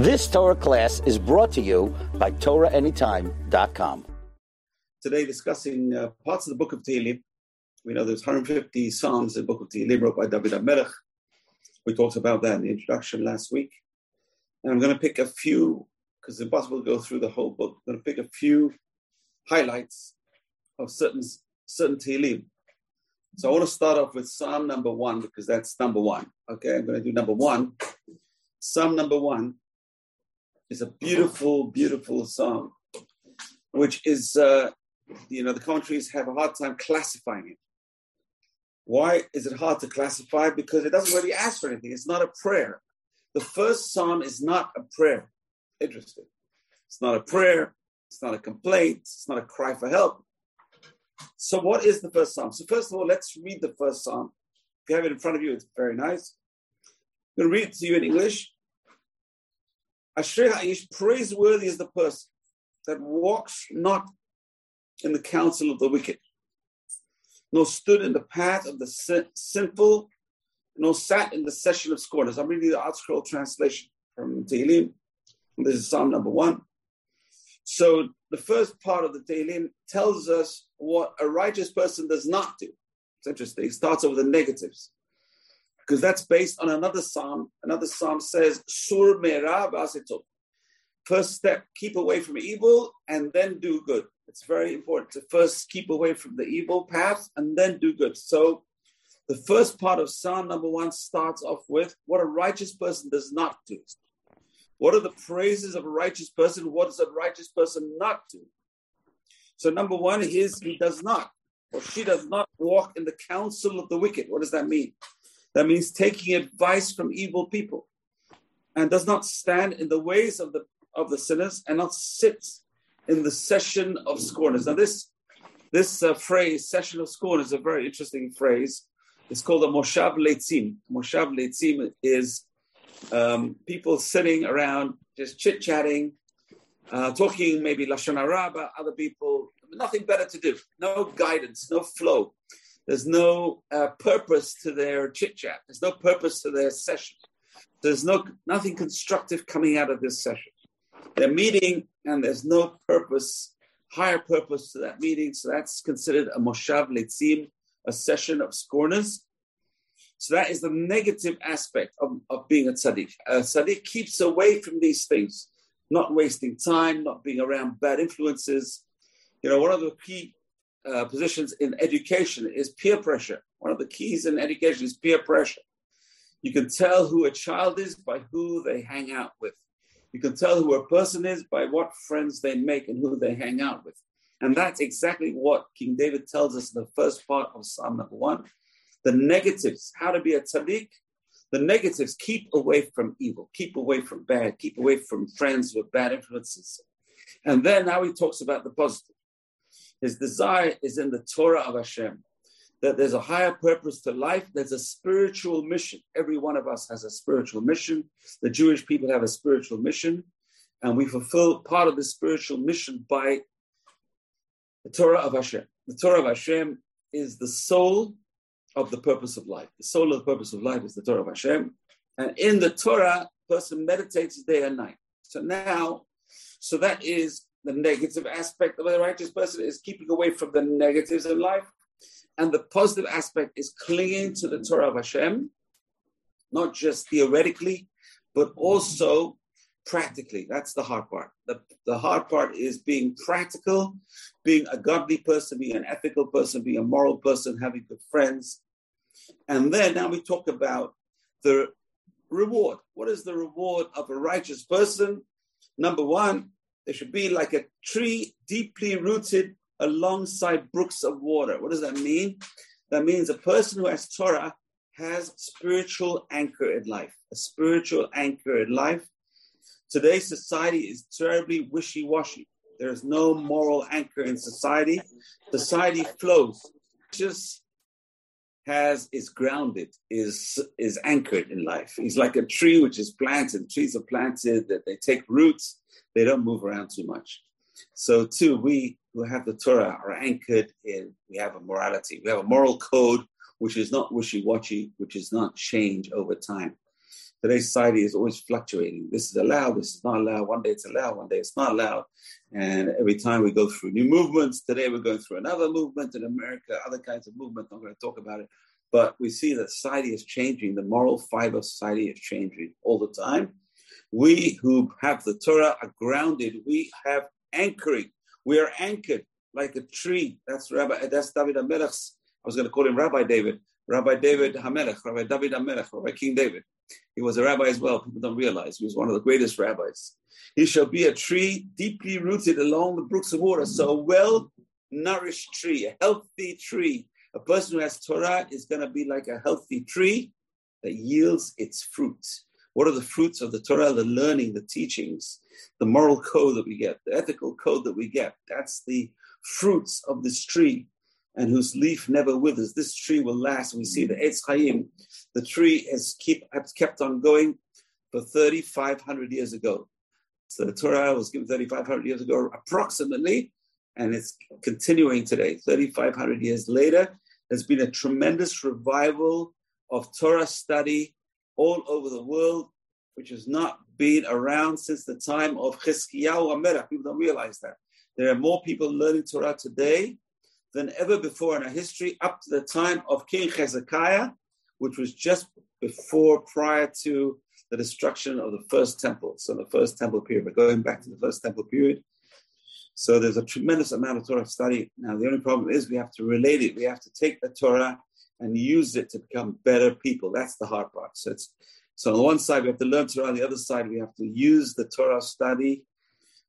This Torah class is brought to you by TorahAnytime.com. Today, discussing uh, parts of the book of Tehillim. We know there's 150 Psalms in the book of Tehillim wrote by David HaMelech. We talked about that in the introduction last week. And I'm going to pick a few, because it's impossible to go through the whole book. I'm going to pick a few highlights of certain, certain Tehillim. So I want to start off with Psalm number one, because that's number one. Okay, I'm going to do number one. Psalm number one is a beautiful, beautiful song, which is, uh, you know, the commentaries have a hard time classifying it. Why is it hard to classify? Because it doesn't really ask for anything. It's not a prayer. The first psalm is not a prayer. Interesting. It's not a prayer. It's not a complaint. It's not a cry for help. So, what is the first psalm? So, first of all, let's read the first psalm. If you have it in front of you, it's very nice. I'm going to read it to you in English. Ashrei Ha'ish, praiseworthy is the person that walks not in the counsel of the wicked, nor stood in the path of the sin- sinful, nor sat in the session of scorners. I'm reading the ArtScroll translation from Tehillim. This is Psalm number one. So the first part of the Tehillim tells us what a righteous person does not do. It's interesting. It starts with the negatives because that's based on another psalm. Another psalm says, Sur mera First step, keep away from evil and then do good. It's very important to first keep away from the evil path and then do good. So the first part of Psalm number one starts off with what a righteous person does not do. What are the praises of a righteous person? What does a righteous person not do? So number one is he does not, or she does not walk in the counsel of the wicked. What does that mean? That means taking advice from evil people and does not stand in the ways of the of the sinners and not sit in the session of scorners. Now, this this uh, phrase, session of scorners, is a very interesting phrase. It's called a moshav leitzim. Moshav leitzim is um, people sitting around just chit chatting, uh, talking maybe lashon hara about other people. Nothing better to do. No guidance. No flow. There's no uh, purpose to their chit chat. There's no purpose to their session. There's no nothing constructive coming out of this session. They're meeting, and there's no purpose, higher purpose to that meeting. So that's considered a moshav leitzim, a session of scorners. So that is the negative aspect of, of being a tzaddik. A tzaddik keeps away from these things, not wasting time, not being around bad influences. You know, one of the key uh, positions in education is peer pressure. One of the keys in education is peer pressure. You can tell who a child is by who they hang out with. You can tell who a person is by what friends they make and who they hang out with. And that's exactly what King David tells us in the first part of Psalm number one. The negatives, how to be a tzaddik. The negatives, keep away from evil, keep away from bad, keep away from friends with bad influences. And then now he talks about the positive. His desire is in the Torah of Hashem, that there's a higher purpose to life. There's a spiritual mission. Every one of us has a spiritual mission. The Jewish people have a spiritual mission, and we fulfill part of the spiritual mission by the Torah of Hashem. The Torah of Hashem is the soul of the purpose of life. The soul of the purpose of life is the Torah of Hashem. And in the Torah, person meditates day and night. So now, so that is the negative aspect of a righteous person is keeping away from the negatives in life. And the positive aspect is clinging to the Torah of Hashem, not just theoretically, but also practically. That's the hard part. The, the hard part is being practical, being a godly person, being an ethical person, being a moral person, having good friends. And then now we talk about the reward. What is the reward of a righteous person? Number one, they should be like a tree deeply rooted alongside brooks of water. What does that mean? That means a person who has Torah has spiritual anchor in life, a spiritual anchor in life. Today's society is terribly wishy-washy. There is no moral anchor in society. Society flows. Just has is grounded, is is anchored in life. He's like a tree which is planted. Trees are planted that they take roots they don't move around too much. So, too, we who have the Torah are anchored in, we have a morality, we have a moral code which is not wishy washy, which is not change over time. Today's society is always fluctuating. This is allowed, this is not allowed. One day it's allowed, one day it's not allowed. And every time we go through new movements, today we're going through another movement in America, other kinds of movement. I'm going to talk about it. But we see that society is changing. The moral fiber of society is changing all the time. We who have the Torah are grounded. We have anchoring. We are anchored like a tree. That's Rabbi. That's David Hamelech's. I was going to call him Rabbi David. Rabbi David Hamelech. Rabbi David Hamelech. Rabbi King David. He was a rabbi as well. People don't realize he was one of the greatest rabbis. He shall be a tree deeply rooted along the brooks of water. So a well nourished tree, a healthy tree. A person who has Torah is going to be like a healthy tree that yields its fruit. What are the fruits of the Torah? The learning, the teachings, the moral code that we get, the ethical code that we get. That's the fruits of this tree and whose leaf never withers. This tree will last. We see the Eitz Chaim, the tree has, keep, kept on going for 3,500 years ago. So the Torah was given 3,500 years ago, approximately, and it's continuing today. 3,500 years later, there's been a tremendous revival of Torah study all over the world, which has not been around since the time of Chizkiyahu Amelech. People don't realize that. There are more people learning Torah today than ever before in our history, up to the time of King Hezekiah, which was just before, prior to the destruction of the first temple. So the first temple period, but going back to the first temple period. So there's a tremendous amount of Torah study. Now the only problem is we have to relate it. We have to take the Torah and use it to become better people. That's the hard part. So it's so on the one side we have to learn Torah, on the other side we have to use the Torah study,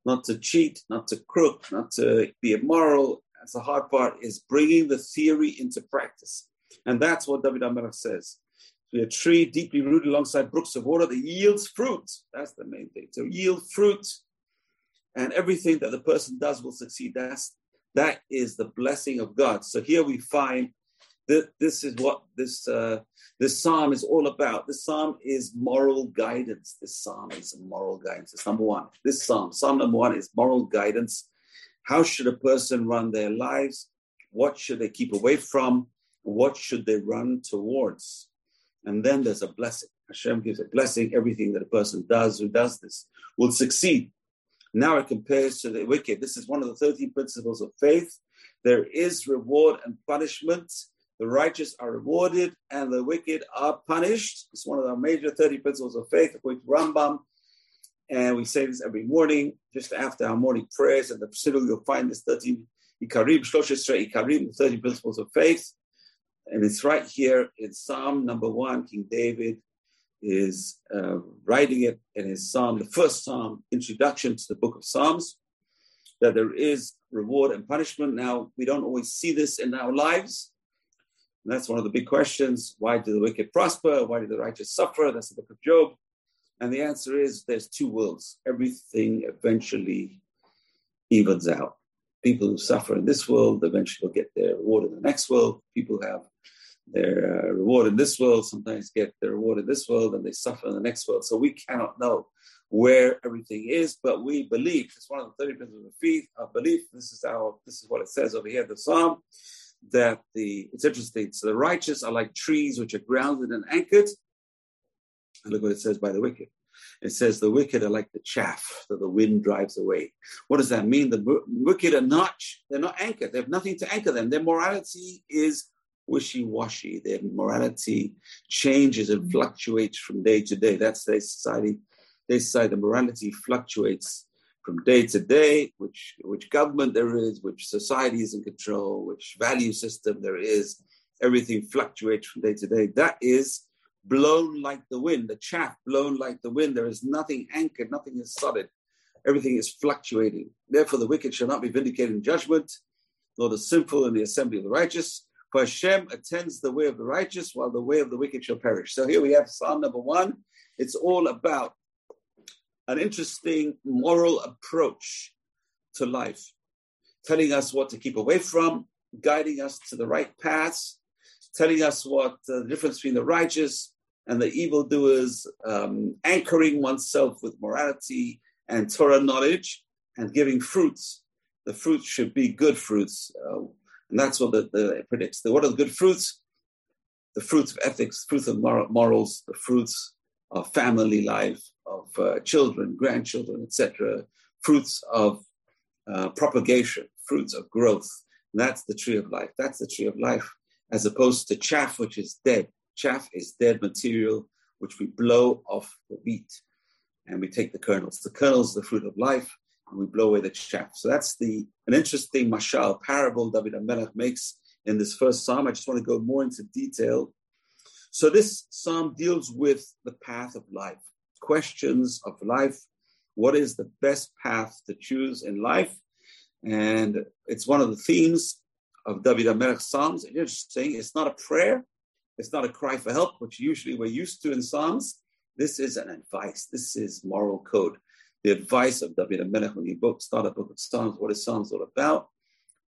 not to cheat, not to crook, not to be immoral. That's the hard part is bringing the theory into practice. And that's what David Amelech says. a tree deeply rooted alongside brooks of water that yields fruit. That's the main thing. So yield fruit, and everything that the person does will succeed. That's that is the blessing of God. So here we find that this is what this uh, this psalm is all about. This psalm is moral guidance. This psalm is moral guidance. It's number one. This psalm, psalm number one, is moral guidance. How should a person run their lives? What should they keep away from? What should they run towards? And then there's a blessing. Hashem gives a blessing. Everything that a person does who does this will succeed. Now it compares to the wicked. This is one of the 13 principles of faith. There is reward and punishment. The righteous are rewarded and the wicked are punished. It's one of the major 30 principles of faith, according to Rambam. And we say this every morning, just after our morning prayers. And the synagogue, you'll find this 13 Ikarim, Ikarim, the 30 principles of faith. And it's right here in Psalm number one, King David is uh, writing it in his psalm, the first psalm, introduction to the book of Psalms, that there is reward and punishment. Now, we don't always see this in our lives. And that's one of the big questions. Why do the wicked prosper? Why do the righteous suffer? That's the book of Job. And the answer is there's two worlds. Everything eventually evens out. People who suffer in this world eventually will get their reward in the next world. People have their uh, reward in this world, sometimes get their reward in this world, and they suffer in the next world. So we cannot know where everything is, but we believe. It's one of the 30 principles of faith, our belief. This is our this is what it says over here the Psalm. That the it's interesting. So the righteous are like trees which are grounded and anchored. And look what it says by the wicked. It says the wicked are like the chaff that the wind drives away. What does that mean? The wicked are not, they're not anchored. They have nothing to anchor them. Their morality is wishy-washy. Their morality changes and mm-hmm. fluctuates from day to day. That's their society. They say the morality fluctuates from day to day, which which government there is, which society is in control, which value system there is. Everything fluctuates from day to day. That is blown like the wind, the chaff blown like the wind. There is nothing anchored, nothing is solid. Everything is fluctuating. Therefore, the wicked shall not be vindicated in judgment, nor the sinful in the assembly of the righteous. For Hashem attends the way of the righteous, while the way of the wicked shall perish. So here we have Psalm number one. It's all about an interesting moral approach to life, telling us what to keep away from, guiding us to the right paths, telling us what uh, the difference between the righteous and the evildoers, um, anchoring oneself with morality and Torah knowledge, and giving fruits. The fruits should be good fruits. Uh, and that's what the, the predicts. The, what are the good fruits? The fruits of ethics, fruits of morals, the fruits of family life, of uh, children, grandchildren, etc., fruits of uh, propagation, fruits of growth. that's the tree of life. That's the tree of life, as opposed to chaff, which is dead. Chaff is dead material, which we blow off the wheat and we take the kernels. The kernels the fruit of life, and we blow away the chaff. So that's the an interesting mashal parable David HaMelech makes in this first psalm. I just want to go more into detail. So this psalm deals with the path of life, questions of life. What is the best path to choose in life? And it's one of the themes of David HaMelech Psalms. It's interesting. It's not a prayer. It's not a cry for help, which usually we're used to in Psalms. This is an advice. This is moral code. The advice of David HaMelech when you book, start a book of Psalms. What is Psalms all about?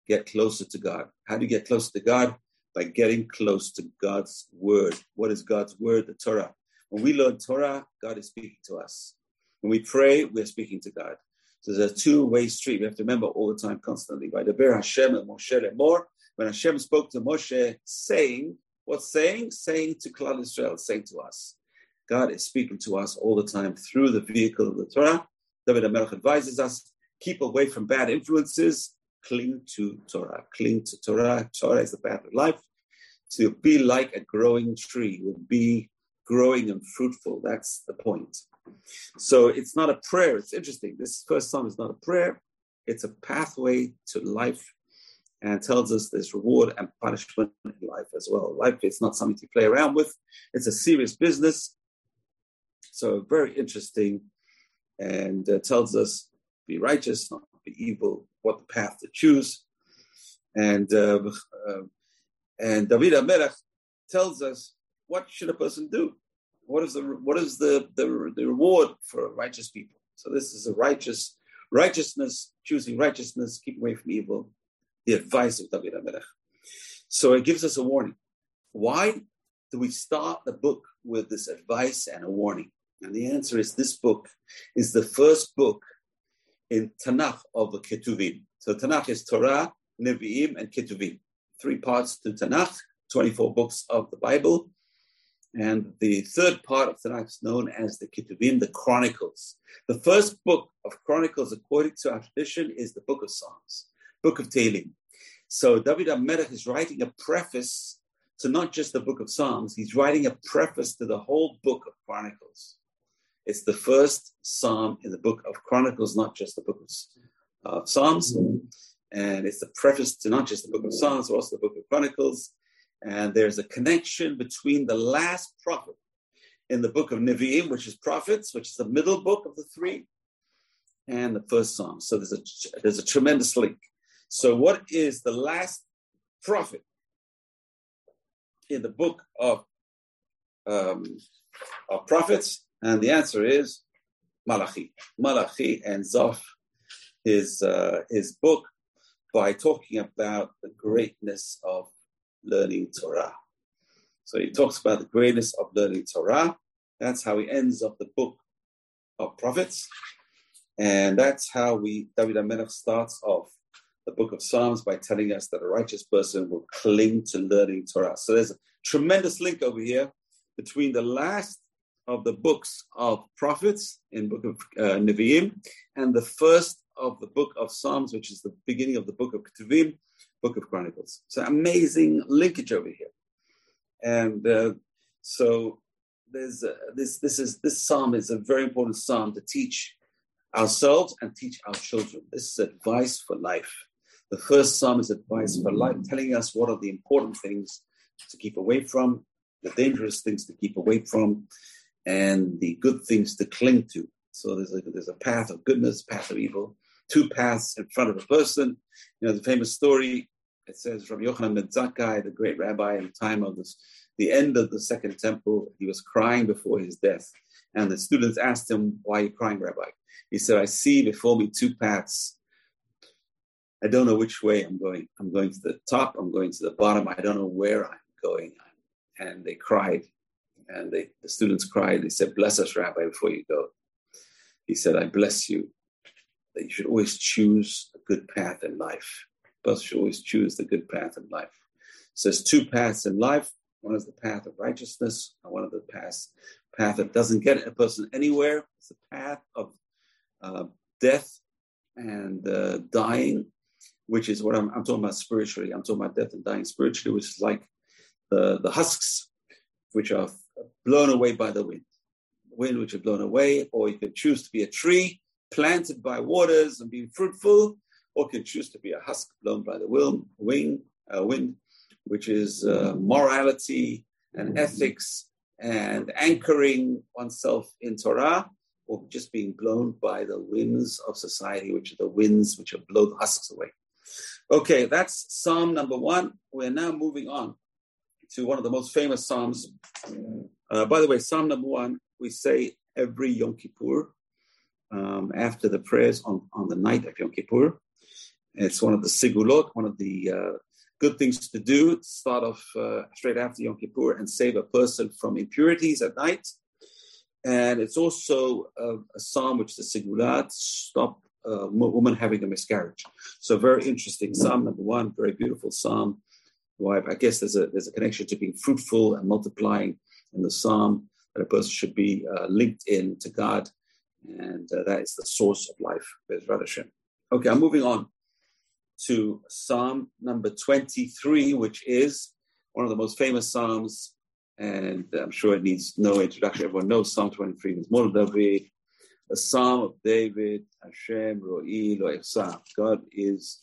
Get closer to God. How do you get closer to God? By getting close to God's word. What is God's word? The Torah. When we learn Torah, God is speaking to us. When we pray, we're speaking to God. So there's a two-way street. We have to remember all the time, constantly. By the Ber Hashem and Moshe Lemor, when Hashem spoke to Moshe, saying, what's saying? Saying to Klal Israel, saying to us. God is speaking to us all the time through the vehicle of the Torah. David HaMelech advises us, keep away from bad influences, cling to Torah. Cling to Torah. Torah is the path of life. To be like a growing tree, would be growing and fruitful. That's the point. So it's not a prayer. It's interesting. This first psalm is not a prayer. It's a pathway to life and tells us there's reward and punishment in life as well. Life is not something to play around with. It's a serious business. So very interesting and uh, tells us be righteous, not be evil, what the path to choose. And uh, uh, and David HaMelech tells us what should a person do what is the what is the, the, the reward for righteous people? So this is a righteous righteousness, choosing righteousness, keep away from evil. The advice of David HaMelech. So it gives us a warning. Why do we start the book with this advice and a warning? And the answer is this book is the first book in Tanakh of the Ketuvim. So Tanakh is Torah, Nevi'im, and Ketuvim. Three parts to Tanakh, 24 books of the Bible. And the third part of Tanakh is known as the Ketuvim, the Chronicles. The first book of Chronicles, according to our tradition, is the Book of Psalms, Book of Tehillim. So David HaMelech is writing a preface to not just the Book of Psalms, he's writing a preface to the whole Book of Chronicles. It's the first psalm in the Book of Chronicles, not just the Book of uh, Psalms. And it's the preface to not just the Book of Psalms, but also the Book of Chronicles. And there's a connection between the last prophet in the book of Nevi'im, which is prophets, which is the middle book of the three, and the first psalm. So there's a there's a tremendous link. So what is the last prophet in the book of um, of prophets? And the answer is Malachi. Malachi ends off his uh, his book by talking about the greatness of learning Torah. So he talks about the greatness of learning Torah. That's how he ends up the book of prophets. And that's how we, David HaMelech starts off the book of Psalms by telling us that a righteous person will cling to learning Torah. So there's a tremendous link over here between the last of the books of prophets in book of uh, Nevi'im and the first of the book of Psalms, which is the beginning of the book of Ketuvim, Book of Chronicles. So amazing linkage over here, and uh, so there's uh, this. This is this psalm is a very important psalm to teach ourselves and teach our children. This is advice for life. The first psalm is advice for life, telling us what are the important things to keep away from, the dangerous things to keep away from, and the good things to cling to. So there's a, there's a path of goodness, path of evil, two paths in front of a person. You know, the famous story it says from Yochanan ben Zakkai, the great rabbi in the time of this, the end of the second temple, he was crying before his death. And the students asked him, Why are you crying, Rabbi? He said, I see before me two paths. I don't know which way I'm going. I'm going to the top, I'm going to the bottom. I don't know where I'm going. And they cried. And they, the students cried. They said, Bless us, Rabbi, before you go. He said, I bless you that you should always choose a good path in life but should always choose the good path in life. So there's two paths in life. One is the path of righteousness, and one of the paths path that doesn't get a person anywhere. It's a path of uh, death and uh, dying, which is what I'm, I'm, talking about spiritually. I'm talking about death and dying spiritually, which is like the, the husks, which are blown away by the wind. Wind which are blown away, or you can choose to be a tree planted by waters and be fruitful, or can choose to be a husk blown by the wind, wing, uh, wind which is uh, morality and ethics and anchoring oneself in Torah, or just being blown by the winds of society, which are the winds which have blown the husks away. Okay, that's Psalm number one. We're now moving on to one of the most famous Psalms. Uh, by the way, Psalm number one, we say every Yom Kippur um, after the prayers on, on the night of Yom Kippur. It's one of the segulot, one of the uh, good things to do. Start off uh, straight after Yom Kippur and save a person from impurities at night. And it's also a, a psalm which a sigulat, stop a woman having a miscarriage. So very interesting psalm number one, very beautiful psalm. Why I guess there's a there's a connection to being fruitful and multiplying in the psalm that a person should be uh, linked in to God, and uh, that is the source of life. With Radashem. Okay, I'm moving on to Psalm number 23, which is one of the most famous Psalms, and I'm sure it needs no introduction. Everyone knows Psalm 23 is Mor David, a Psalm of David, Hashem, Ro'i, Lo God is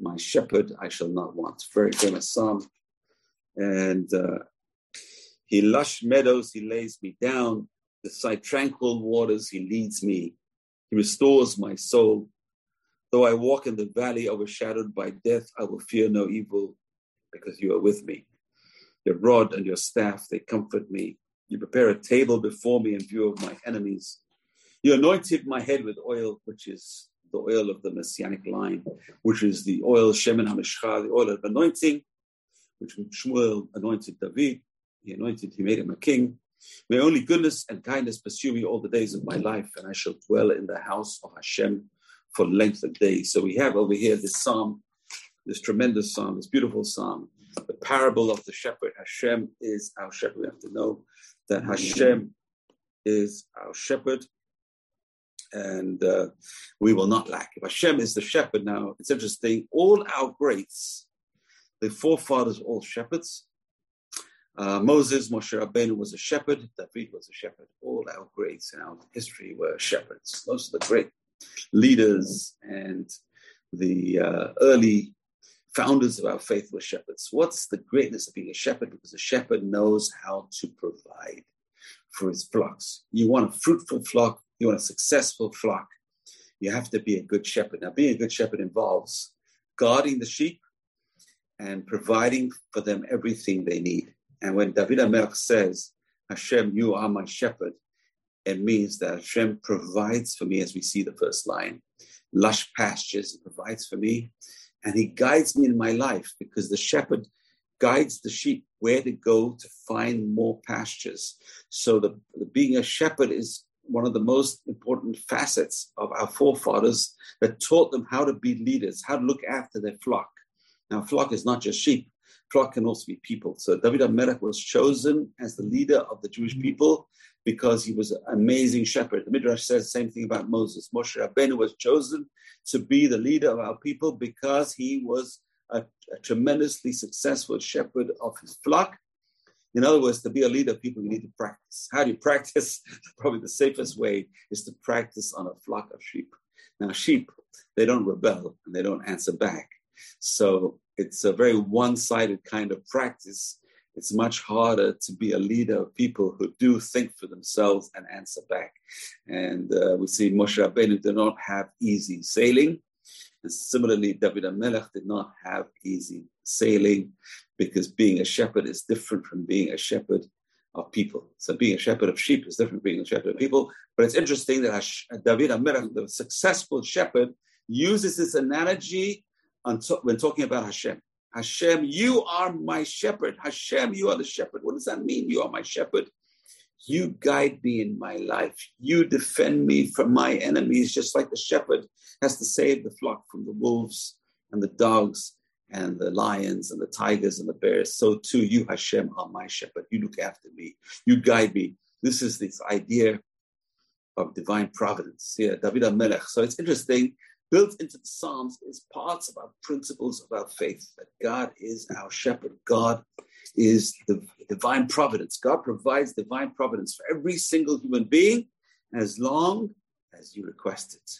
my shepherd, I shall not want. Very famous Psalm. And uh, he lush meadows, he lays me down. Beside tranquil waters, he leads me. He restores my soul. Though I walk in the valley overshadowed by death, I will fear no evil because you are with me. Your rod and your staff, they comfort me. You prepare a table before me in view of my enemies. You anointed my head with oil, which is the oil of the messianic line, which is the oil Shemen HaMishcha, the oil of anointing, which Shmuel anointed David. He anointed, he made him a king. May only goodness and kindness pursue me all the days of my life, and I shall dwell in the house of Hashem for length of days. So we have over here this psalm, this tremendous psalm, this beautiful psalm, the parable of the shepherd. Hashem is our shepherd. We have to know that Hashem is our shepherd and uh, we will not lack. If Hashem is the shepherd now, it's interesting, all our greats, the forefathers all shepherds. Uh, Moses, Moshe Rabbeinu was a shepherd, David was a shepherd. All our greats in our history were shepherds. Those are the great leaders and the uh, early founders of our faith were shepherds. What's the greatness of being a shepherd? Because a shepherd knows how to provide for his flocks. You want a fruitful flock, you want a successful flock, you have to be a good shepherd. Now, being a good shepherd involves guarding the sheep and providing for them everything they need. And when David Amelch says, Hashem, you are my shepherd, it means that Hashem provides for me, as we see the first line, lush pastures, He provides for me, and He guides me in my life because the shepherd guides the sheep where to go to find more pastures. So the, the being a shepherd is one of the most important facets of our forefathers that taught them how to be leaders, how to look after their flock. Now, flock is not just sheep, flock can also be people. So David HaMelech was chosen as the leader of the Jewish mm-hmm. people because he was an amazing shepherd. The Midrash says the same thing about Moses. Moshe Rabbeinu was chosen to be the leader of our people because he was a, a tremendously successful shepherd of his flock. In other words, to be a leader of people, you need to practice. How do you practice? Probably the safest way is to practice on a flock of sheep. Now, sheep, they don't rebel and they don't answer back. So it's a very one sided kind of practice it's much harder to be a leader of people who do think for themselves and answer back. And uh, we see Moshe Rabbeinu did not have easy sailing. And similarly, David HaMelech did not have easy sailing because being a shepherd is different from being a shepherd of people. So being a shepherd of sheep is different from being a shepherd of people. But it's interesting that David HaMelech, the successful shepherd, uses this analogy when talking about Hashem. Hashem, you are my shepherd. Hashem, you are the shepherd. What does that mean? You are my shepherd. You guide me in my life. You defend me from my enemies, just like the shepherd has to save the flock from the wolves and the dogs and the lions and the tigers and the bears. So too, you, Hashem, are my shepherd. You look after me. You guide me. This is this idea of divine providence. Yeah, David Melech. So it's interesting. Built into the Psalms is parts of our principles of our faith that God is our shepherd. God is the divine providence. God provides divine providence for every single human being as long as you request it,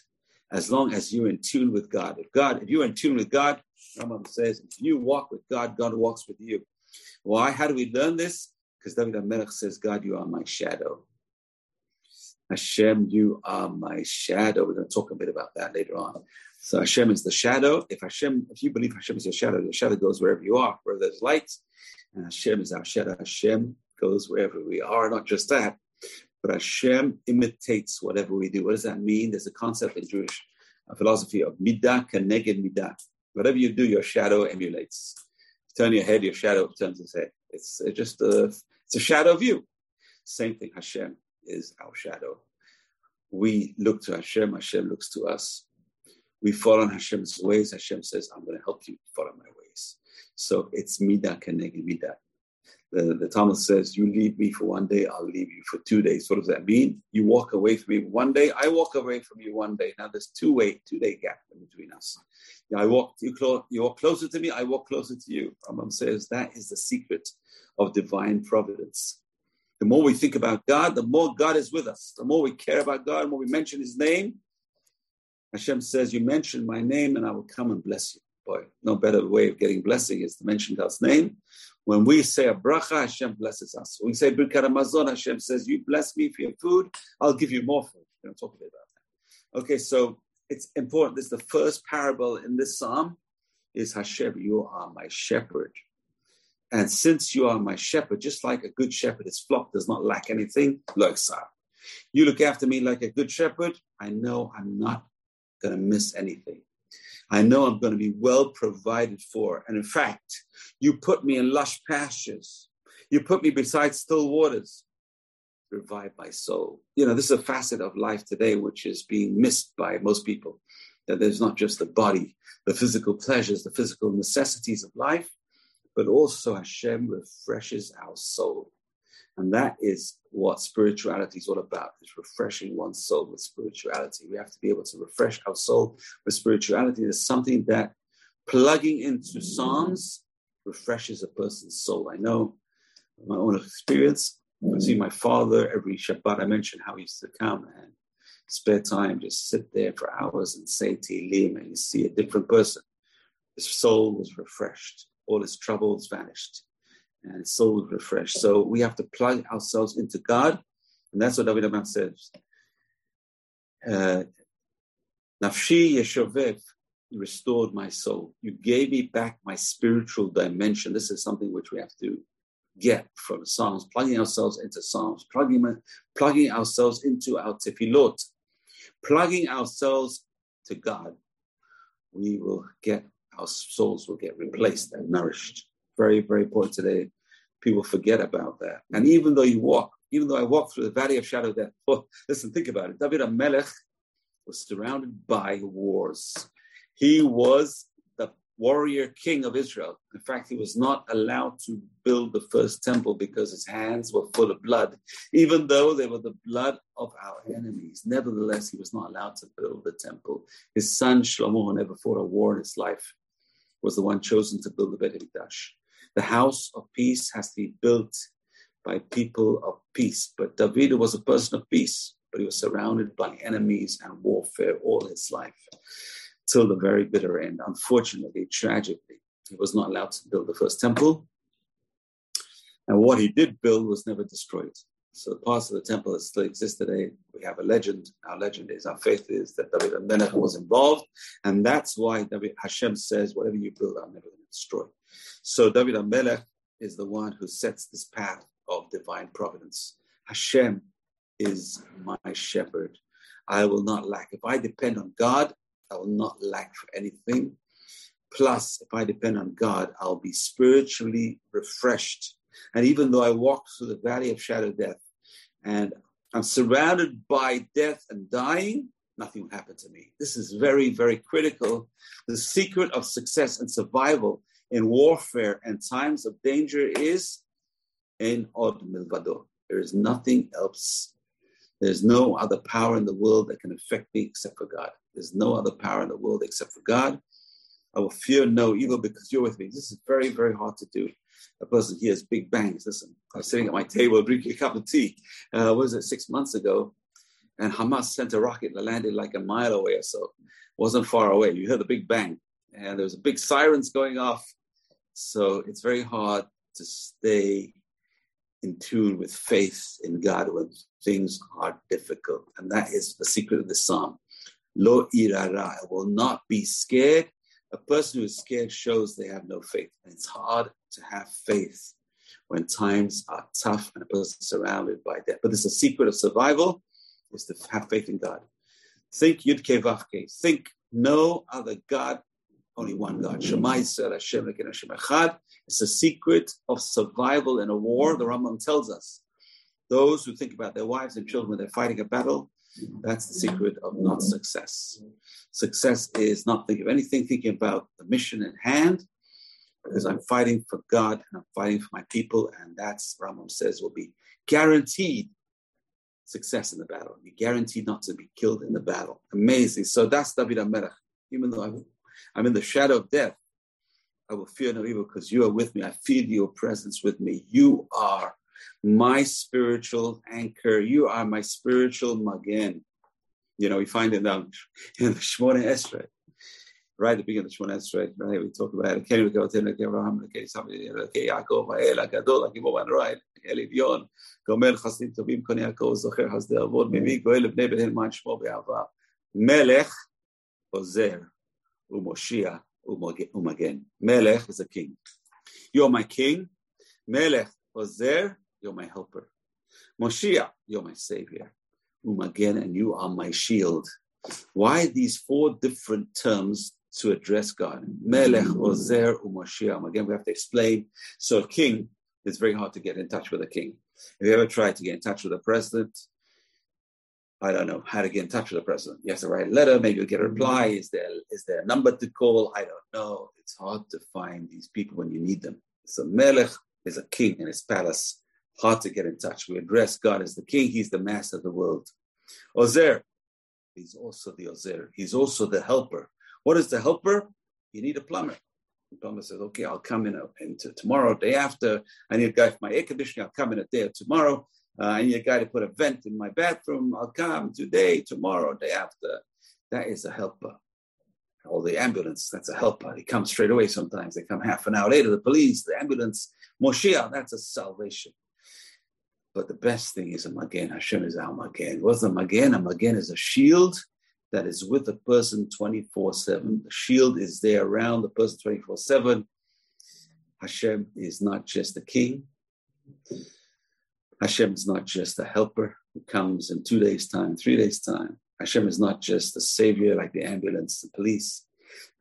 as long as you're in tune with God. If God, if you're in tune with God, Rambam says, if you walk with God, God walks with you. Why? How do we learn this? Because David HaMelech says, God, you are my shadow. Hashem, you are my shadow. We're going to talk a bit about that later on. So Hashem is the shadow. If Hashem, if you believe Hashem is your shadow, your shadow goes wherever you are, where there's light. And Hashem is our shadow. Hashem goes wherever we are. Not just that, but Hashem imitates whatever we do. What does that mean? There's a concept in Jewish uh, philosophy of midah keneged midah. Whatever you do, your shadow emulates. You turn your head, your shadow turns its head. It's, it's just a, it's a shadow view. Same thing. Hashem is our shadow. We look to Hashem. Hashem looks to us. We follow Hashem's ways. Hashem says, "I'm going to help you follow my ways." So it's midah keneged midah. The, the Talmud says, You leave me for one day, I'll leave you for two days. What does that mean? You walk away from me one day, I walk away from you one day. Now there's two way, two day gap between us. Know, I walk you, clo- you walk closer to me, I walk closer to you. Rambam says that is the secret of divine providence. The more we think about God, the more God is with us. The more we care about God, the more we mention His name. Hashem says, You mention my name, and I will come and bless you. Boy, no better way of getting blessing is to mention God's name. When we say a bracha, Hashem blesses us. When we say Birkat Hamazon, Hashem says, You bless me for your food, I'll give you more food. We're going to talk a bit about that. Okay, so it's important. This is the first parable in this psalm is Hashem, you are my shepherd. And since you are my shepherd, just like a good shepherd, his flock does not lack anything, like sir. You look after me like a good shepherd, I know I'm not going to miss anything. I know I'm going to be well provided for. And in fact, you put me in lush pastures. You put me beside still waters. Revive my soul. You know, this is a facet of life today which is being missed by most people. That there's not just the body, the physical pleasures, the physical necessities of life, but also Hashem refreshes our soul. And that is what spirituality is all about, is refreshing one's soul with spirituality. We have to be able to refresh our soul with spirituality. There's something that plugging into Psalms refreshes a person's soul. I know my own experience. I see my father every Shabbat. I mentioned how he used to come and spare time, just sit there for hours and say Tehillim, and you see a different person. His soul was refreshed. All his troubles vanished and soul refreshed. So we have to plug ourselves into God, and that's what David Amam says. Uh, Nafshi Yeshovev restored my soul. You gave me back my spiritual dimension. This is something which we have to get from Psalms, plugging ourselves into Psalms, plugging, plugging ourselves into our tefillot, plugging ourselves to God. We will get, our souls will get replaced and nourished very, very important today. People forget about that. And even though you walk, even though I walk through the valley of shadow of death, well, oh, listen, think about it. David Amelech was surrounded by wars. He was the warrior king of Israel. In fact, he was not allowed to build the first temple because his hands were full of blood, even though they were the blood of our enemies. Nevertheless, he was not allowed to build the temple. His son Shlomo, never fought a war in his life, was the one chosen to build the Beit HaMikdash. The house of peace has to be built by people of peace. But David was a person of peace, but he was surrounded by enemies and warfare all his life till the very bitter end. Unfortunately, tragically, he was not allowed to build the first temple. And what he did build was never destroyed. So the parts of the temple that still exist today, we have a legend. Our legend is, our faith is that David Amelech was involved. And that's why David Hashem says, whatever you build, I'm never going to destroy. So David Amelech is the one who sets this path of divine providence. Hashem is my shepherd. I will not lack. If I depend on God, I will not lack for anything. Plus, if I depend on God, I'll be spiritually refreshed. And even though I walk through the valley of shadow death and I'm surrounded by death and dying, nothing will happen to me. This is very, very critical. The secret of success and survival in warfare and times of danger is ein od milvado. There is nothing else. There's no other power in the world that can affect me except for God. There's no other power in the world except for God. I will fear no evil because you're with me. This is very, very hard to do. A person hears big bangs. Listen, I was sitting at my table drinking a cup of tea. Uh, was it six months ago? And Hamas sent a rocket that landed like a mile away or so. Wasn't far away. You heard the big bang, and there was a big sirens going off. So it's very hard to stay in tune with faith in God when things are difficult. And that is the secret of the psalm. Lo ira ra, I will not be scared. A person who is scared shows they have no faith. And it's hard to have faith when times are tough and a person is surrounded by death. But it's a secret of survival is to have faith in God. Think Yud Vavke. Think no other God, only one God. Shema Yisrael Hashem Hashem Echad. It's a secret of survival in a war. The Rambam tells us those who think about their wives and children when they're fighting a battle, that's the secret of not success. Success is not thinking of anything, thinking about the mission at hand, because I'm fighting for God and I'm fighting for my people, and that's Rambam says will be guaranteed success in the battle. You're guaranteed not to be killed in the battle. Amazing. So that's David HaMelech. Even though I'm, I'm in the shadow of death, I will fear no evil because you are with me. I feel your presence with me. You are my spiritual anchor. You are my spiritual magen. You know, we find it down in the Shmona Esrei, right at the beginning of the Shemona Esrei, right? We talk about it. Keri Gaotin, Keri Abraham, Keri Samir, Keri Yaakov, Ha'el, Ha'gadol, Ha'gibor, Gomel, Chasadim, Tovim, Kone Yaakov, Zocher, Hasdei Avot, Mimi, mm. Goel, Bnei, Bnei, Man, Shmo, Be'ava, Melech, Ozer, Umoshia, Umagen. Melech is a king. You're my king. Melech, Ozer, you're my helper. Moshiach, you're my savior. Umagen, and you are my shield. Why these four different terms to address God? Melech, Ozer, Umashiach. Again, we have to explain. So, a king, it's very hard to get in touch with a king. Have you ever tried to get in touch with a president? I don't know how to get in touch with the president. You have to write a letter, maybe you'll get a reply. Is there is there a number to call? I don't know. It's hard to find these people when you need them. So Melech is a king in his palace. Hard to get in touch. We address God as the king. He's the master of the world. Ozer, he's also the Ozer. He's also the helper. What is the helper? You need a plumber. The plumber says, okay, I'll come in into tomorrow, day after. I need a guy for my air conditioning. I'll come in a day or tomorrow. Uh, I need a guy to put a vent in my bathroom. I'll come today, tomorrow, day after. That is a helper. Or the ambulance, that's a helper. He comes straight away sometimes. They come half an hour later. The police, the ambulance, Moshiach, that's a salvation. But the best thing is a Magen. Hashem is our Magen. What's a Magen? A Magen is a shield that is with the person 24 7. The shield is there around the person 24 7. Hashem is not just a king. Hashem is not just a helper who comes in two days' time, three days' time. Hashem is not just a savior like the ambulance, the police.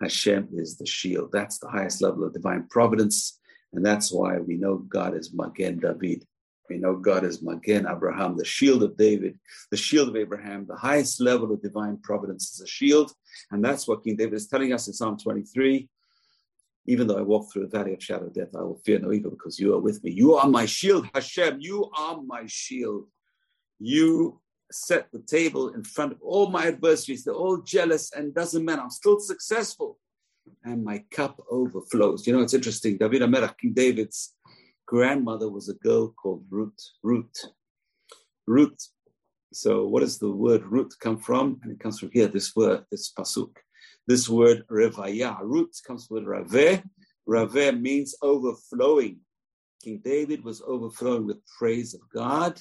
Hashem is the shield. That's the highest level of divine providence. And that's why we know God is Magen David. We know God is Magen Abraham, the shield of David, the shield of Abraham. The highest level of divine providence is a shield. And that's what King David is telling us in Psalm 23. Even though I walk through the valley of shadow of death, I will fear no evil because you are with me. You are my shield, Hashem. You are my shield. You set the table in front of all my adversaries. They're all jealous and doesn't matter. I'm still successful. And my cup overflows. You know, it's interesting. David HaMelech, King David's grandmother was a girl called Ruth. Ruth. Ruth. So, what does the word Ruth come from? And it comes from here, this word, this pasuk. This word revaya. Ruth comes from raveh. Raveh means overflowing. King David was overflowing with praise of God.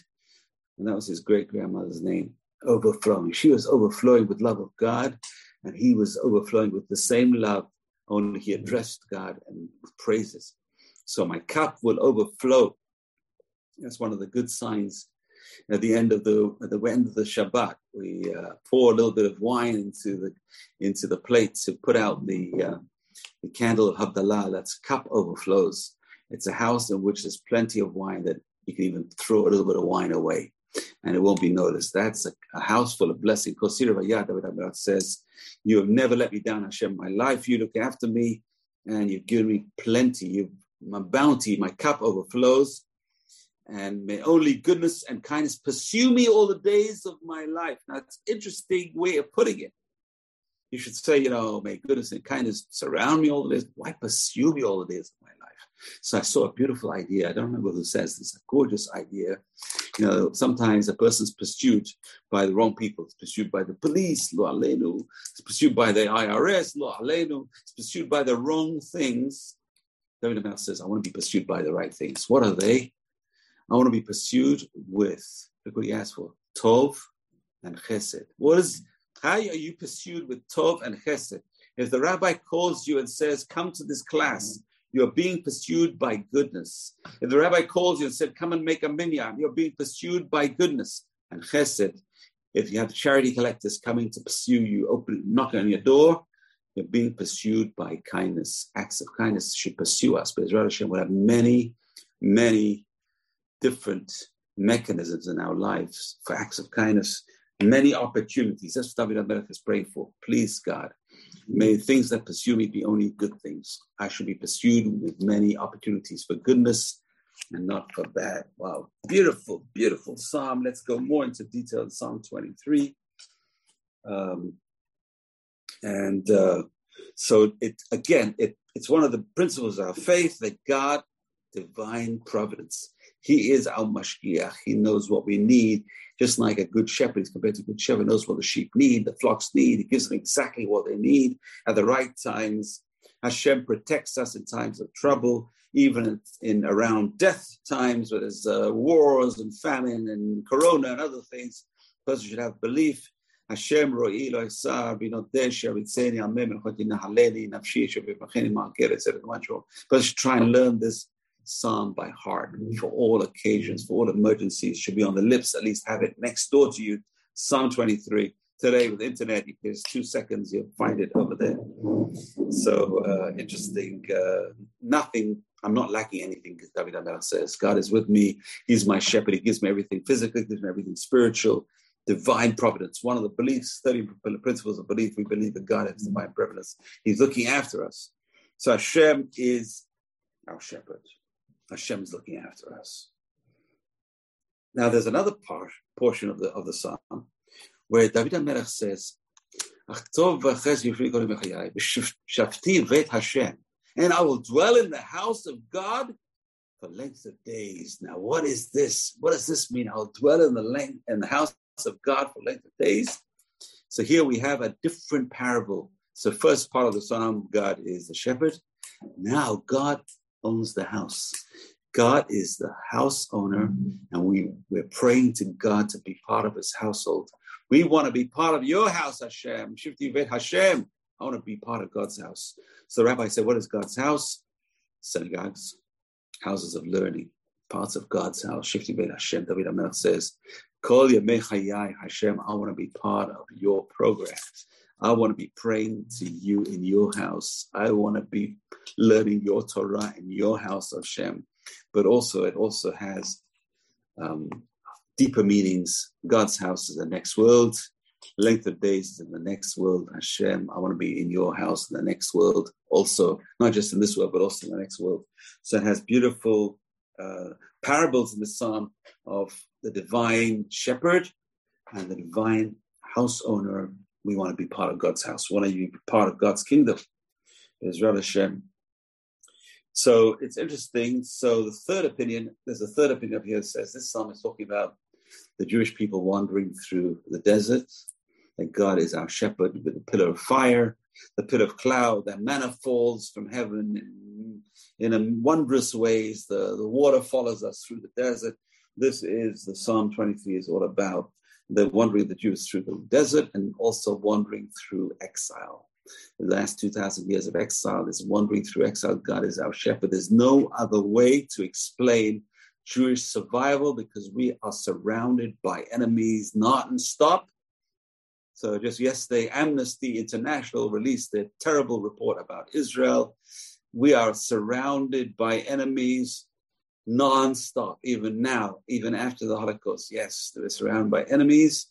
And that was his great grandmother's name, overflowing. She was overflowing with love of God, and he was overflowing with the same love, only he addressed God and praises. So my cup will overflow. That's one of the good signs. At the end of the at the end of the Shabbat, we uh, pour a little bit of wine into the into the plate to put out the uh, the candle of Havdalah. That's cup overflows. It's a house in which there's plenty of wine that you can even throw a little bit of wine away, and it won't be noticed. That's a, a house full of blessing. Kosir David says, "You have never let me down, Hashem. My life, you look after me, and you've given me plenty. You've my bounty, my cup overflows. and may only goodness and kindness pursue me all the days of my life. Now, it's interesting way of putting it. You should say, you know, may goodness and kindness surround me all the days. Why pursue me all the days of my life? So I saw a beautiful idea. I don't remember who says this, a gorgeous idea. You know, sometimes a person's pursued by the wrong people. It's pursued by the police, lo alenu. It's pursued by the IRS, lo alenu. It's pursued by the wrong things. David Amel says, I want to be pursued by the right things. What are they? I want to be pursued with, look what he asked for, Tov and Chesed. What is, how are you pursued with Tov and Chesed? If the rabbi calls you and says, come to this class, you're being pursued by goodness. If the rabbi calls you and said, come and make a minyan, you're being pursued by goodness. And chesed, if you have charity collectors coming to pursue you, open, knocking on your door, you're being pursued by kindness. Acts of kindness should pursue us. But Israel Hashem will have many, many different mechanisms in our lives for acts of kindness, many opportunities. That's what David HaMelech is praying for. Please, God, May things that pursue me be only good things. I should be pursued with many opportunities for goodness and not for bad. Wow. Beautiful, beautiful psalm. Let's go more into detail in Psalm 23. Um, and uh, so it again, it, it's one of the principles of our faith that God, divine providence, He is our mashgiach. He knows what we need just like a good shepherd is compared to a good shepherd, knows what the sheep need, the flocks need. He gives them exactly what they need at the right times. Hashem protects us in times of trouble, even in around death times, where there's uh, wars and famine and corona and other things. A person should have belief. Hashem ro'i lo esar b'nodeh shevitzeni amem elchoti nahaleli nafshi shevivacheni ma'akeret etc. But should try and learn this psalm by heart for all occasions, for all emergencies, should be on the lips, at least have it next door to you. Psalm 23. Today with internet, there's two seconds, you'll find it over there. So uh, interesting. Uh, nothing, I'm not lacking anything, David HaMelech says, God is with me. He's my shepherd. He gives me everything physical, gives me everything spiritual, divine providence. One of the beliefs, 30 principles of belief, we believe that God has mm-hmm. divine providence. He's looking after us. So Hashem is our shepherd. Hashem is looking after us. Now, there's another part, portion of the of the psalm where David HaMelech says, and I will dwell in the house of God for length of days. Now, what is this? What does this mean? I'll dwell in the length in the house of God for length of days. So here we have a different parable. So first part of the psalm, God is the shepherd. Now God owns the house. God is the house owner, and we, we're praying to God to be part of his household. We want to be part of your house, Hashem. Shifti Vet Hashem. I want to be part of God's house. So the rabbi said, What is God's house? Synagogues, houses of learning, parts of God's house. Shifti Vet Hashem. David HaMelech says, Kol Yamei Hashem. I want to be part of your program. I want to be praying to you in your house. I want to be learning your Torah in your house, Hashem. But also, it also has um, deeper meanings. God's house is the next world. Length of days is in the next world. Hashem, I want to be in your house in the next world. Also, not just in this world, but also in the next world. So it has beautiful uh, parables in the psalm of the divine shepherd and the divine house owner we want to be part of God's house. We want to be part of God's kingdom. Israel Hashem. So it's interesting. So the third opinion, there's a third opinion up here that says this psalm is talking about the Jewish people wandering through the desert, that God is our shepherd with a pillar of fire, the pillar of cloud, that manna falls from heaven in, in wondrous ways. The, the water follows us through the desert. This is the Psalm 23 is all about the wandering of the Jews through the desert and also wandering through exile. The last 2,000 years of exile is wandering through exile. God is our shepherd. There's no other way to explain Jewish survival because we are surrounded by enemies non-stop. So just yesterday, Amnesty International released their terrible report about Israel. We are surrounded by enemies non-stop, even now, even after the Holocaust. Yes, we're surrounded by enemies.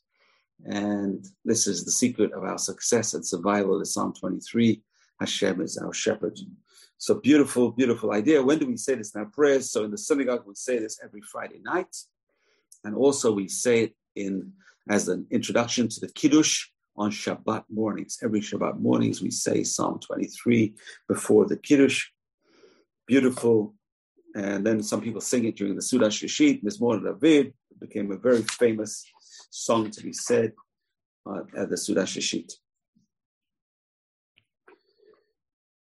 And this is the secret of our success and survival is Psalm 23. Hashem is our shepherd. So beautiful, beautiful idea. When do we say this in our prayers? So in the synagogue, we say this every Friday night. And also we say it in as an introduction to the Kiddush on Shabbat mornings. Every Shabbat mornings, we say Psalm 23 before the Kiddush. Beautiful. And then some people sing it during the Seudah Shlishit, Mizmor David. It became a very famous song to be said uh, at the Seudah Shlishit.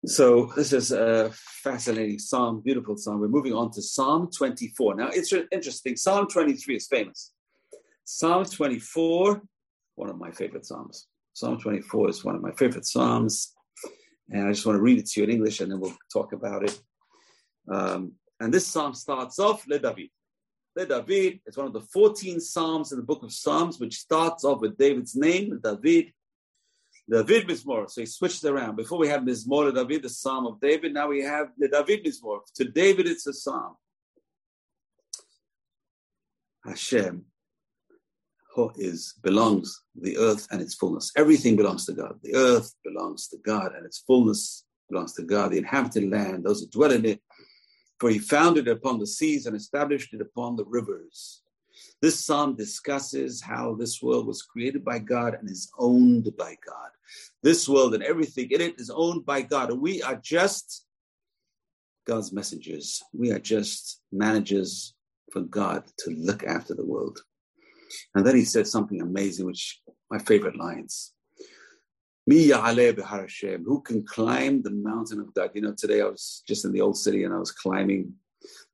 So this is a fascinating psalm, beautiful psalm. We're moving on to Psalm 24. Now it's interesting. Psalm 23 is famous. Psalm 24, one of my favorite psalms. Psalm 24 is one of my favorite psalms. And I just want to read it to you in English and then we'll talk about it. Um, and this psalm starts off, Le David. Le David is one of the 14 psalms in the book of Psalms, which starts off with David's name, David. David Mizmor. So he switched around. Before we have Mizmor Le David, the Psalm of David. Now we have the David Mizmor. To David, it's a psalm. Hashem is belongs the earth and its fullness. Everything belongs to God. The earth belongs to God, and its fullness belongs to God. The inhabited land, those who dwell in it, for He founded it upon the seas and established it upon the rivers. This psalm discusses how this world was created by God and is owned by God. This world and everything in it is owned by God. And we are just God's messengers. We are just managers for God to look after the world. And then he said something amazing, which my favorite lines. Me Yahashem, who can climb the mountain of God? You know, today I was just in the old city and I was climbing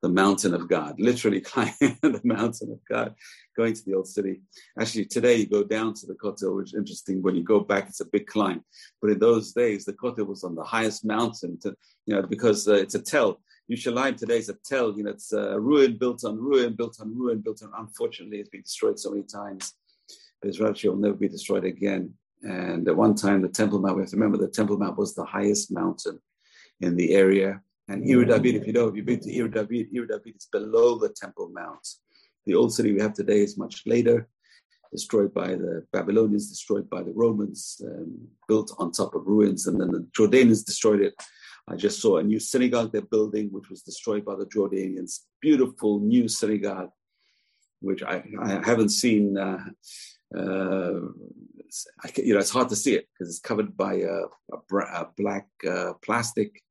the mountain of God, literally climbing the mountain of God, going to the old city. Actually, today you go down to the Kotel, which is interesting. When you go back, it's a big climb. But in those days, the Kotel was on the highest mountain, to, you know, because uh, it's a tell. Yerushalayim today is a tell, you know, it's a ruin built on ruin, built on ruin, built on. Unfortunately, it's been destroyed so many times. But Israel will never be destroyed again. And at one time, the Temple Mount, we have to remember the Temple Mount was the highest mountain in the area. And Ir David, if you know, if you've been to Ir David, Ir David is below the Temple Mount. The old city we have today is much later, destroyed by the Babylonians, destroyed by the Romans, um, built on top of ruins, and then the Jordanians destroyed it. I just saw a new synagogue they're building, which was destroyed by the Jordanians. Beautiful new synagogue, which I, I haven't seen. Uh, uh, I, you know, it's hard to see it because it's covered by a, a, a black uh, plastic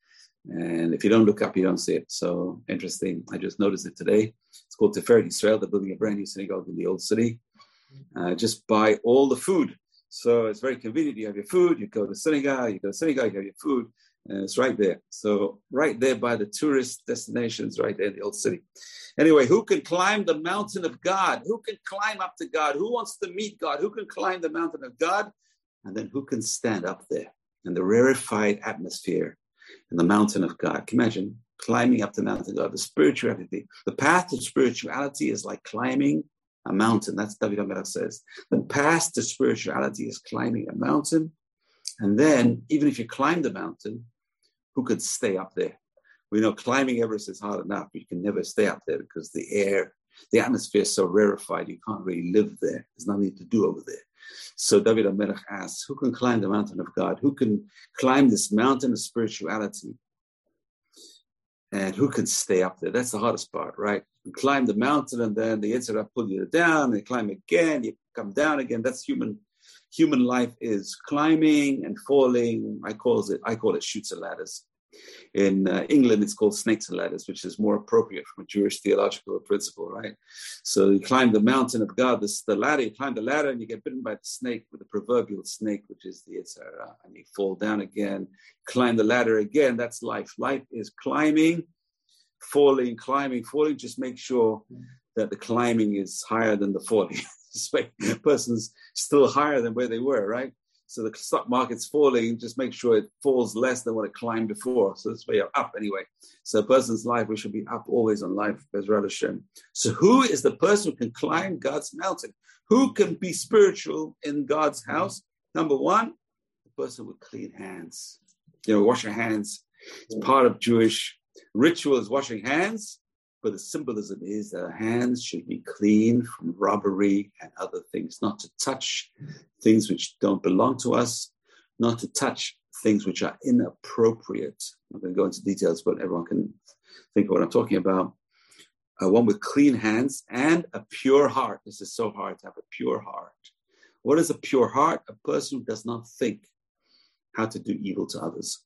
and if you don't look up, you don't see it. So interesting. I just noticed it today. It's called Tiferet Israel. They're building a brand new synagogue in the old city. Uh, just by all the food. So it's very convenient. You have your food, you go to synagogue, you go to synagogue, you have your food, and it's right there. So right there by the tourist destinations, right there in the old city. Anyway, who can climb the mountain of God? Who can climb up to God? Who wants to meet God? Who can climb the mountain of God? And then who can stand up there in the rarefied atmosphere in the mountain of God. Can you imagine climbing up the mountain of God? The spirituality, the path to spirituality is like climbing a mountain. That's David HaMelech says. The path to spirituality is climbing a mountain. And then, even if you climb the mountain, who could stay up there? We know climbing Everest is hard enough, but you can never stay up there because the air, the atmosphere is so rarefied, you can't really live there. There's nothing to do over there. So David HaMelech asks, who can climb the mountain of God? Who can climb this mountain of spirituality? And who can stay up there? That's the hardest part, right? You climb the mountain and then the Yitzhak pull you down, and climb again, you come down again. That's human. Human life is climbing and falling. I call it I call it chutes and ladders. In uh, England, it's called snakes and ladders, which is more appropriate from a Jewish theological principle, right? So you climb the mountain of God, this the ladder, you climb the ladder and you get bitten by the snake with the proverbial snake, which is the yetzer hara, and you fall down again, climb the ladder again. That's life. Life is climbing, falling, climbing, falling. Just make sure that the climbing is higher than the falling. person's still higher than where they were, right? So the stock market's falling, just make sure it falls less than what it climbed before. So this way you're up anyway. So a person's life, we should be up always on life, Bezrat Hashem. So who is the person who can climb God's mountain? Who can be spiritual in God's house? Number one, the person with clean hands. You know, wash your hands. It's part of Jewish rituals, washing hands. But the symbolism is that our hands should be clean from robbery and other things, not to touch things which don't belong to us, not to touch things which are inappropriate. I'm going to go into details, but everyone can think of what I'm talking about. Uh, one with clean hands and a pure heart. This is so hard to have a pure heart. What is a pure heart? A person who does not think how to do evil to others.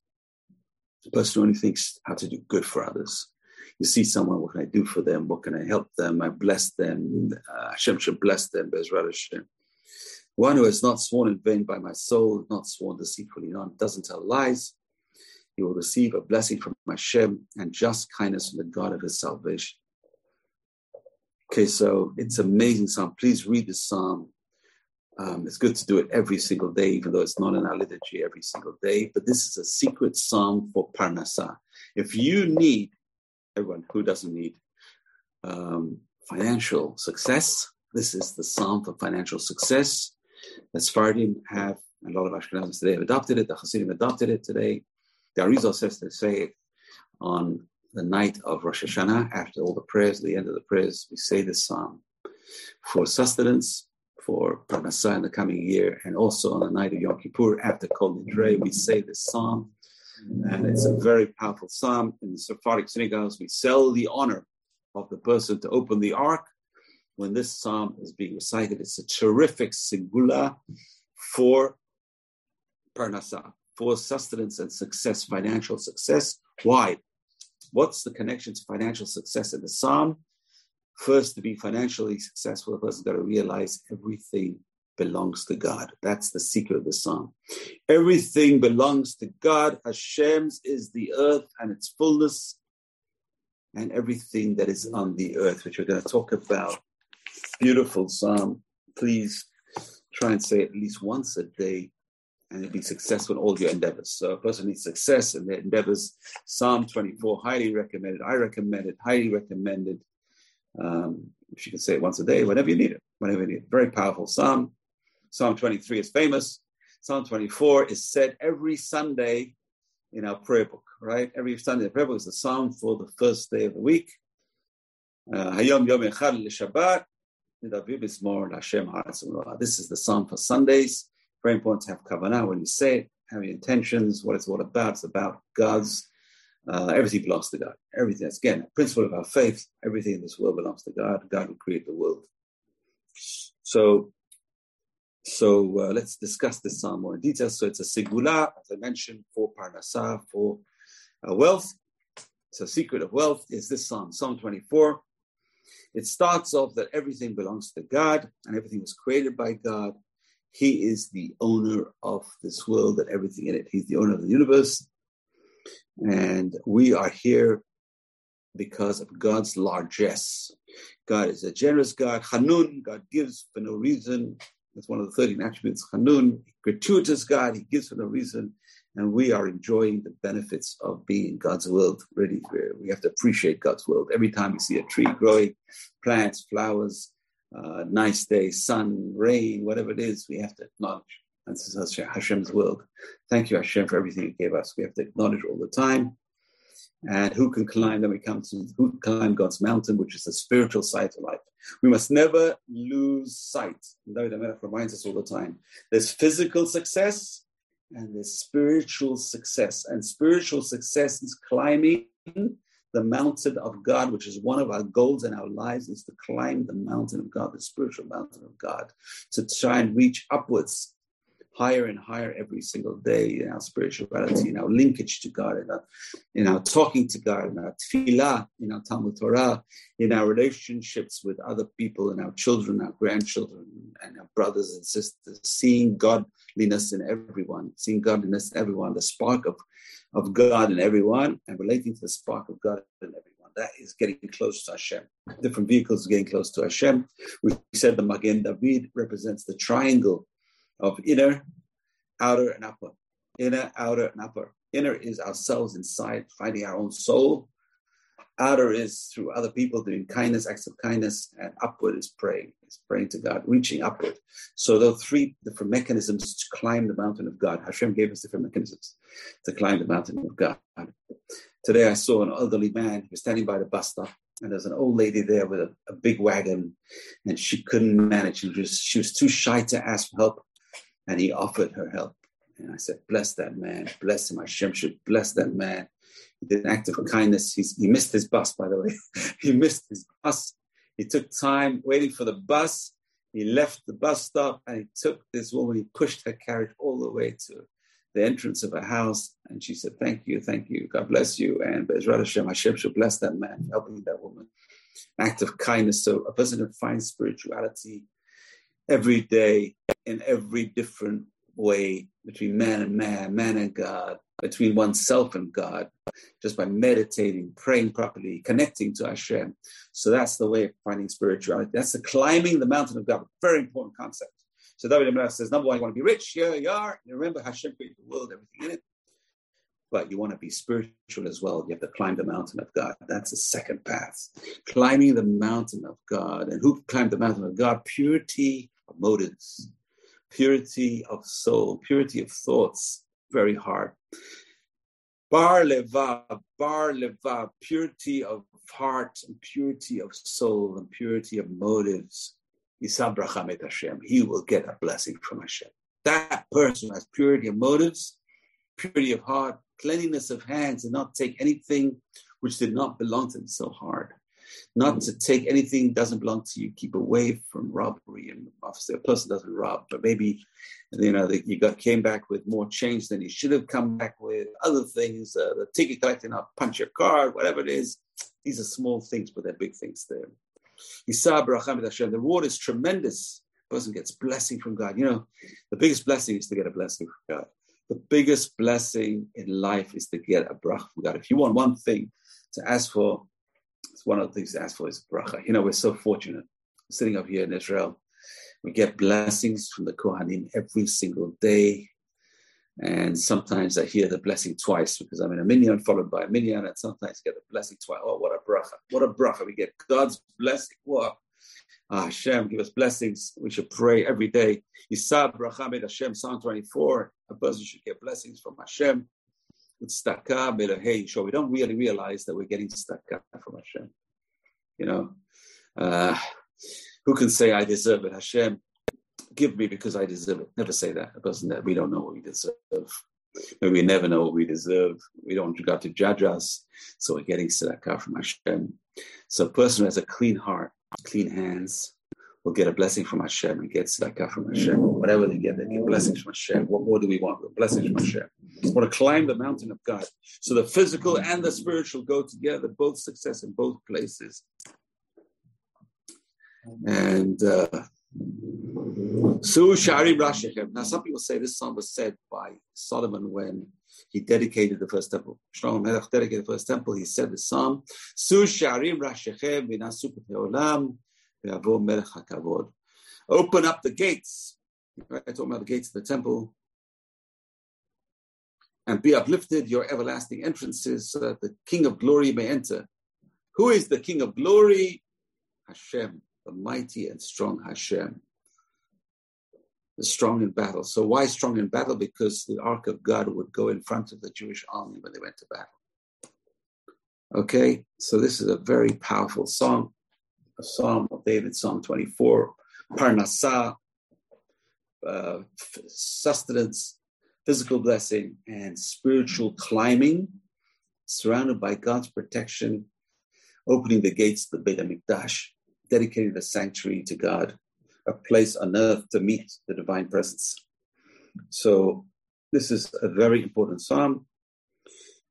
A person who only thinks how to do good for others. You see someone, what can I do for them? What can I help them? I bless them. Uh, Hashem should bless them. Bezrat Hashem. One who has not sworn in vain by my soul, not sworn deceitfully, not doesn't tell lies, he will receive a blessing from Hashem and just kindness from the God of his salvation. Okay, so it's amazing psalm. Please read the psalm. Um, it's good to do it every single day, even though it's not in our liturgy every single day. But this is a secret psalm for Parnasa. If you need, everyone who doesn't need um, financial success, this is the psalm for financial success. The Sephardim have, a lot of Ashkenazis today have adopted it, the Hasidim adopted it today. The Arizal says to say it on the night of Rosh Hashanah, after all the prayers, the end of the prayers, we say this psalm for sustenance, for Parnasah in the coming year, and also on the night of Yom Kippur, after Kol Nidre, we say this psalm. And it's a very powerful psalm. In the Sephardic synagogues, we sell the honor of the person to open the ark when this psalm is being recited. It's a terrific segula for parnasa, for sustenance and success, financial success. Why? What's the connection to financial success in the psalm? First, to be financially successful, a person's got to realize everything belongs to God. That's the secret of the psalm. Everything belongs to God. Hashem's is the earth and its fullness, and everything that is on the earth, which we're going to talk about beautiful psalm. Please try and say it at least once a day and be successful in all your endeavors. So a person needs success in their endeavors. Psalm 24, highly recommended. I recommend it, highly recommended. Um, if you can say it once a day, whenever you need it, whenever you need it. Very powerful psalm. Psalm 23 is famous. Psalm 24 is said every Sunday in our prayer book, right? Every Sunday, the prayer book is the psalm for the first day of the week. Uh. This is the psalm for Sundays. Very important to have kavanah when you say it, have your intentions, what it's all about. It's about God's, uh, everything belongs to God. Everything, that's again, a principle of our faith, everything in this world belongs to God. God will create the world. So, so uh, let's discuss this psalm more in detail. So it's a segula, as I mentioned, for parnasah, for uh, wealth. A secret of wealth is this psalm, Psalm 24. It starts off that everything belongs to God and everything was created by God. He is the owner of this world and everything in it. He's the owner of the universe. And we are here because of God's largesse. God is a generous God. Hanun, God gives for no reason. That's one of the 13 attributes. Hanun, gratuitous God, He gives for no reason and we are enjoying the benefits of being in God's world. Really, we have to appreciate God's world. Every time we see a tree growing, plants, flowers, uh, nice day, sun, rain, whatever it is, we have to acknowledge. And this is Hashem's world. Thank you, Hashem, for everything you gave us. We have to acknowledge all the time. And who can climb? Then we come to who can climb God's mountain, which is the spiritual side of life. We must never lose sight. David Melech reminds us all the time. There's physical success and there's spiritual success. And spiritual success is climbing the mountain of God, which is one of our goals in our lives, is to climb the mountain of God, the spiritual mountain of God, to try and reach upwards higher and higher every single day in our spirituality, in our linkage to God, in our, in our talking to God, in our tefillah, in our Talmud Torah, in our relationships with other people, and our children, our grandchildren, and our brothers and sisters, seeing godliness in everyone, seeing godliness in everyone, the spark of, of God in everyone, and relating to the spark of God in everyone. That is getting close to Hashem. Different vehicles getting close to Hashem. We said the Magen David represents the triangle of inner, outer, and upper. Inner, outer, and upper. Inner is ourselves inside, finding our own soul. Outer is through other people doing kindness, acts of kindness, and upward is praying. It's praying to God, reaching upward. So are three different mechanisms to climb the mountain of God. Hashem gave us different mechanisms to climb the mountain of God. Today I saw an elderly man who was standing by the bus stop and there's an old lady there with a, a, big wagon and she couldn't manage she was, she was too shy to ask for help and he offered her help. And I said, bless that man, bless him. Hashem should bless that man. He did an act of kindness. He's, he missed his bus, by the way. he missed his bus. He took time waiting for the bus. He left the bus stop and he took this woman, he pushed her carriage all the way to the entrance of her house. And she said, Thank you, thank you, God bless you. And Bezrat Hashem, Hashem should bless that man, helping that woman. An act of kindness. So a person can find spirituality every day in every different way between man and man, man and God, between oneself and God, just by meditating, praying properly, connecting to Hashem. So that's the way of finding spirituality. That's the climbing the mountain of God. Very important concept. So David Melech says, number one, you want to be rich. Here you are. Remember Hashem created the world, everything in it. But you want to be spiritual as well. You have to climb the mountain of God. That's the second path. Climbing the mountain of God. And who climbed the mountain of God? Purity motives, purity of soul, purity of thoughts. Very hard. Bar levav, bar levav, purity of heart and purity of soul and purity of motives. Hashem. He will get a blessing from Hashem. That person has purity of motives, purity of heart, cleanliness of hands, and not take anything which did not belong to him so hard not to take anything doesn't belong to you. Keep away from robbery. And obviously, a person doesn't rob, but maybe you know you got came back with more change than you should have come back with. Other things, uh, the ticket collecting, not punch your card, whatever it is. These are small things, but they're big things there. The reward is tremendous. The person gets blessing from God. You know, the biggest blessing is to get a blessing from God. The biggest blessing in life is to get a brach from God. If you want one thing to ask for, it's one of the things to ask for is bracha. You know, we're so fortunate sitting up here in Israel. We get blessings from the Kohanim every single day. And sometimes I hear the blessing twice because I'm in a minyan followed by a minyan, and sometimes I get the blessing twice. Oh, what a bracha! What a bracha! We get God's blessing. What? Ah, Hashem, give us blessings. We should pray every day. Yisab bracha med Hashem, Psalm 24. A person should get blessings from Hashem with belahei so we don't really realize that we're getting tzedakah from Hashem. You know, uh, who can say I deserve it? Hashem, give me because I deserve it. Never say that. A person that we don't know what we deserve. Maybe we never know what we deserve. We don't want God to judge us, so we're getting tzedakah from Hashem. So a person who has a clean heart, clean hands, will get a blessing from Hashem and get tzedakah from Hashem. Whatever they get, they get blessings from Hashem. What more do we want? Blessings from Hashem. We want to climb the mountain of God. So the physical and the spiritual go together, both success in both places. And uh, Su Shari Rashichem. Now, some people say this song was said by Solomon when he dedicated the first temple. Shlomo Melech dedicated the first temple. He said the psalm, Su Shari Rashichem Vinasupet Olam Open up the gates. Right? I talk about the gates of the temple. And be uplifted your everlasting entrances so that the King of glory may enter. Who is the King of glory? Hashem, the mighty and strong Hashem. The strong in battle. So why strong in battle? Because the ark of God would go in front of the Jewish army when they went to battle. Okay, so this is a very powerful song a psalm of David, Psalm 24, Parnasah, uh, sustenance, physical blessing, and spiritual climbing, surrounded by God's protection, opening the gates of the Beit HaMikdash, dedicating the sanctuary to God, a place on earth to meet the divine presence. So this is a very important psalm.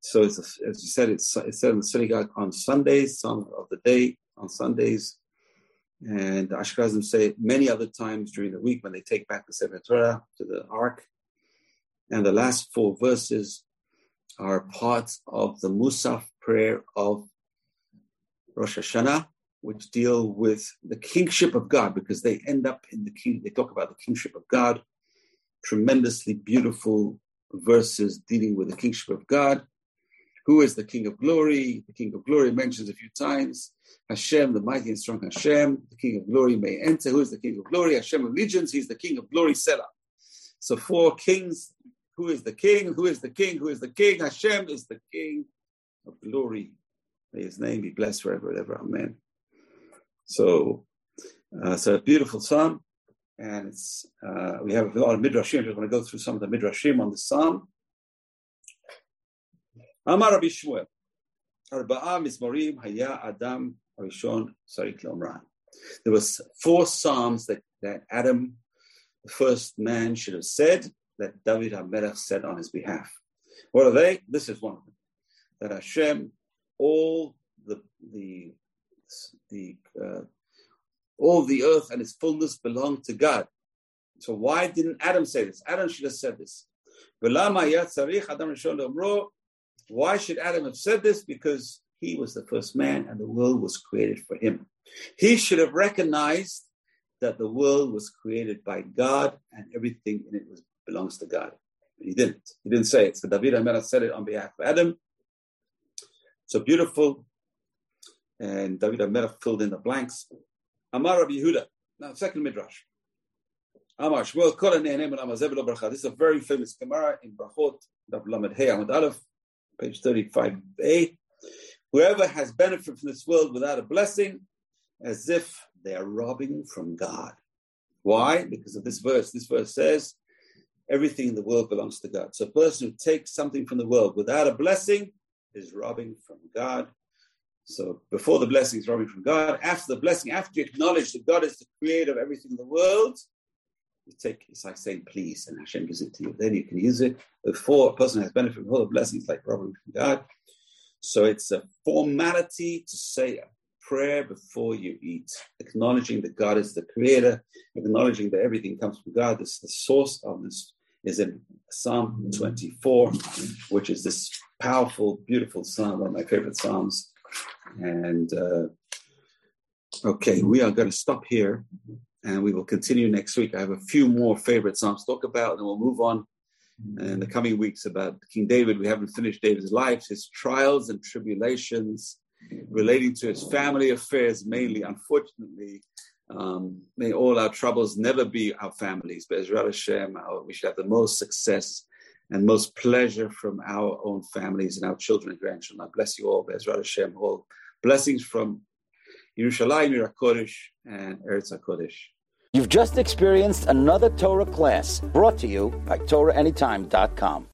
So it's, as you said, it's, it's said in the synagogue on Sundays, Psalm of the day, on Sundays. And the Ashkenazim say many other times during the week when they take back the Sefer Torah to the Ark. And the last four verses are parts of the Musaf prayer of Rosh Hashanah, which deal with the kingship of God, because they end up in the king, they talk about the kingship of God. Tremendously beautiful verses dealing with the kingship of God. Who is the King of Glory? The King of Glory mentions a few times. Hashem, the mighty and strong Hashem, the King of Glory may enter. Who is the King of Glory? Hashem of legions. He's the King of Glory, Selah. So four kings. Who is the King? Who is the King? Who is the King? Hashem is the King of Glory. May His name be blessed forever and ever. Amen. So, uh, so a beautiful psalm. and it's uh, we have a lot of midrashim. We're going to go through some of the midrashim on the psalm. Amar Rabbi Shmuel, Arba'a Mizmorim Haya Adam Arishon Sarik Lomran. There was four psalms that, that Adam, the first man, should have said that David HaMelech said on his behalf. What are they? This is one of them. That Hashem, all the the the uh, all the earth and its fullness belong to God. So why didn't Adam say this? Adam should have said this. Why should Adam have said this? Because he was the first man and the world was created for him. He should have recognized that the world was created by God and everything in it was, belongs to God. But He didn't. He didn't say it. So David HaMelech said it on behalf of Adam. So beautiful. And David HaMelech filled in the blanks. Amar Rabbi Yehuda. Now, second midrash. This is a very famous Gemara in Brachot, Lamed Hey Amud Aleph, page 35a. Whoever has benefit from this world without a blessing, as if they are robbing from God. Why? Because of this verse. This verse says, everything in the world belongs to God. So a person who takes something from the world without a blessing is robbing from God. So before the blessing is robbing from God, after the blessing, after you acknowledge that God is the creator of everything in the world, you take it's like saying please, and Hashem gives it to you. Then you can use it. Before a person has benefit from all the blessings, like from God. So it's a formality to say a prayer before you eat, acknowledging that God is the creator, acknowledging that everything comes from God. This the source of this is in Psalm 24, which is this powerful, beautiful psalm, one of my favorite psalms. And uh, okay, we are going to stop here and we will continue next week. I have a few more favorite psalms to talk about, and we'll move on in the coming weeks about King David. We haven't finished David's life, his trials and tribulations relating to his family affairs mainly. Unfortunately, um, may all our troubles never be our families, but Ezra Hashem, we should have the most success and most pleasure from our own families and our children and grandchildren. I bless you all, Bezrat Hashem, all blessings from Yerushalayim, Kodesh, and Eretz HaKodesh. You've just experienced another Torah class brought to you by TorahAnytime.com.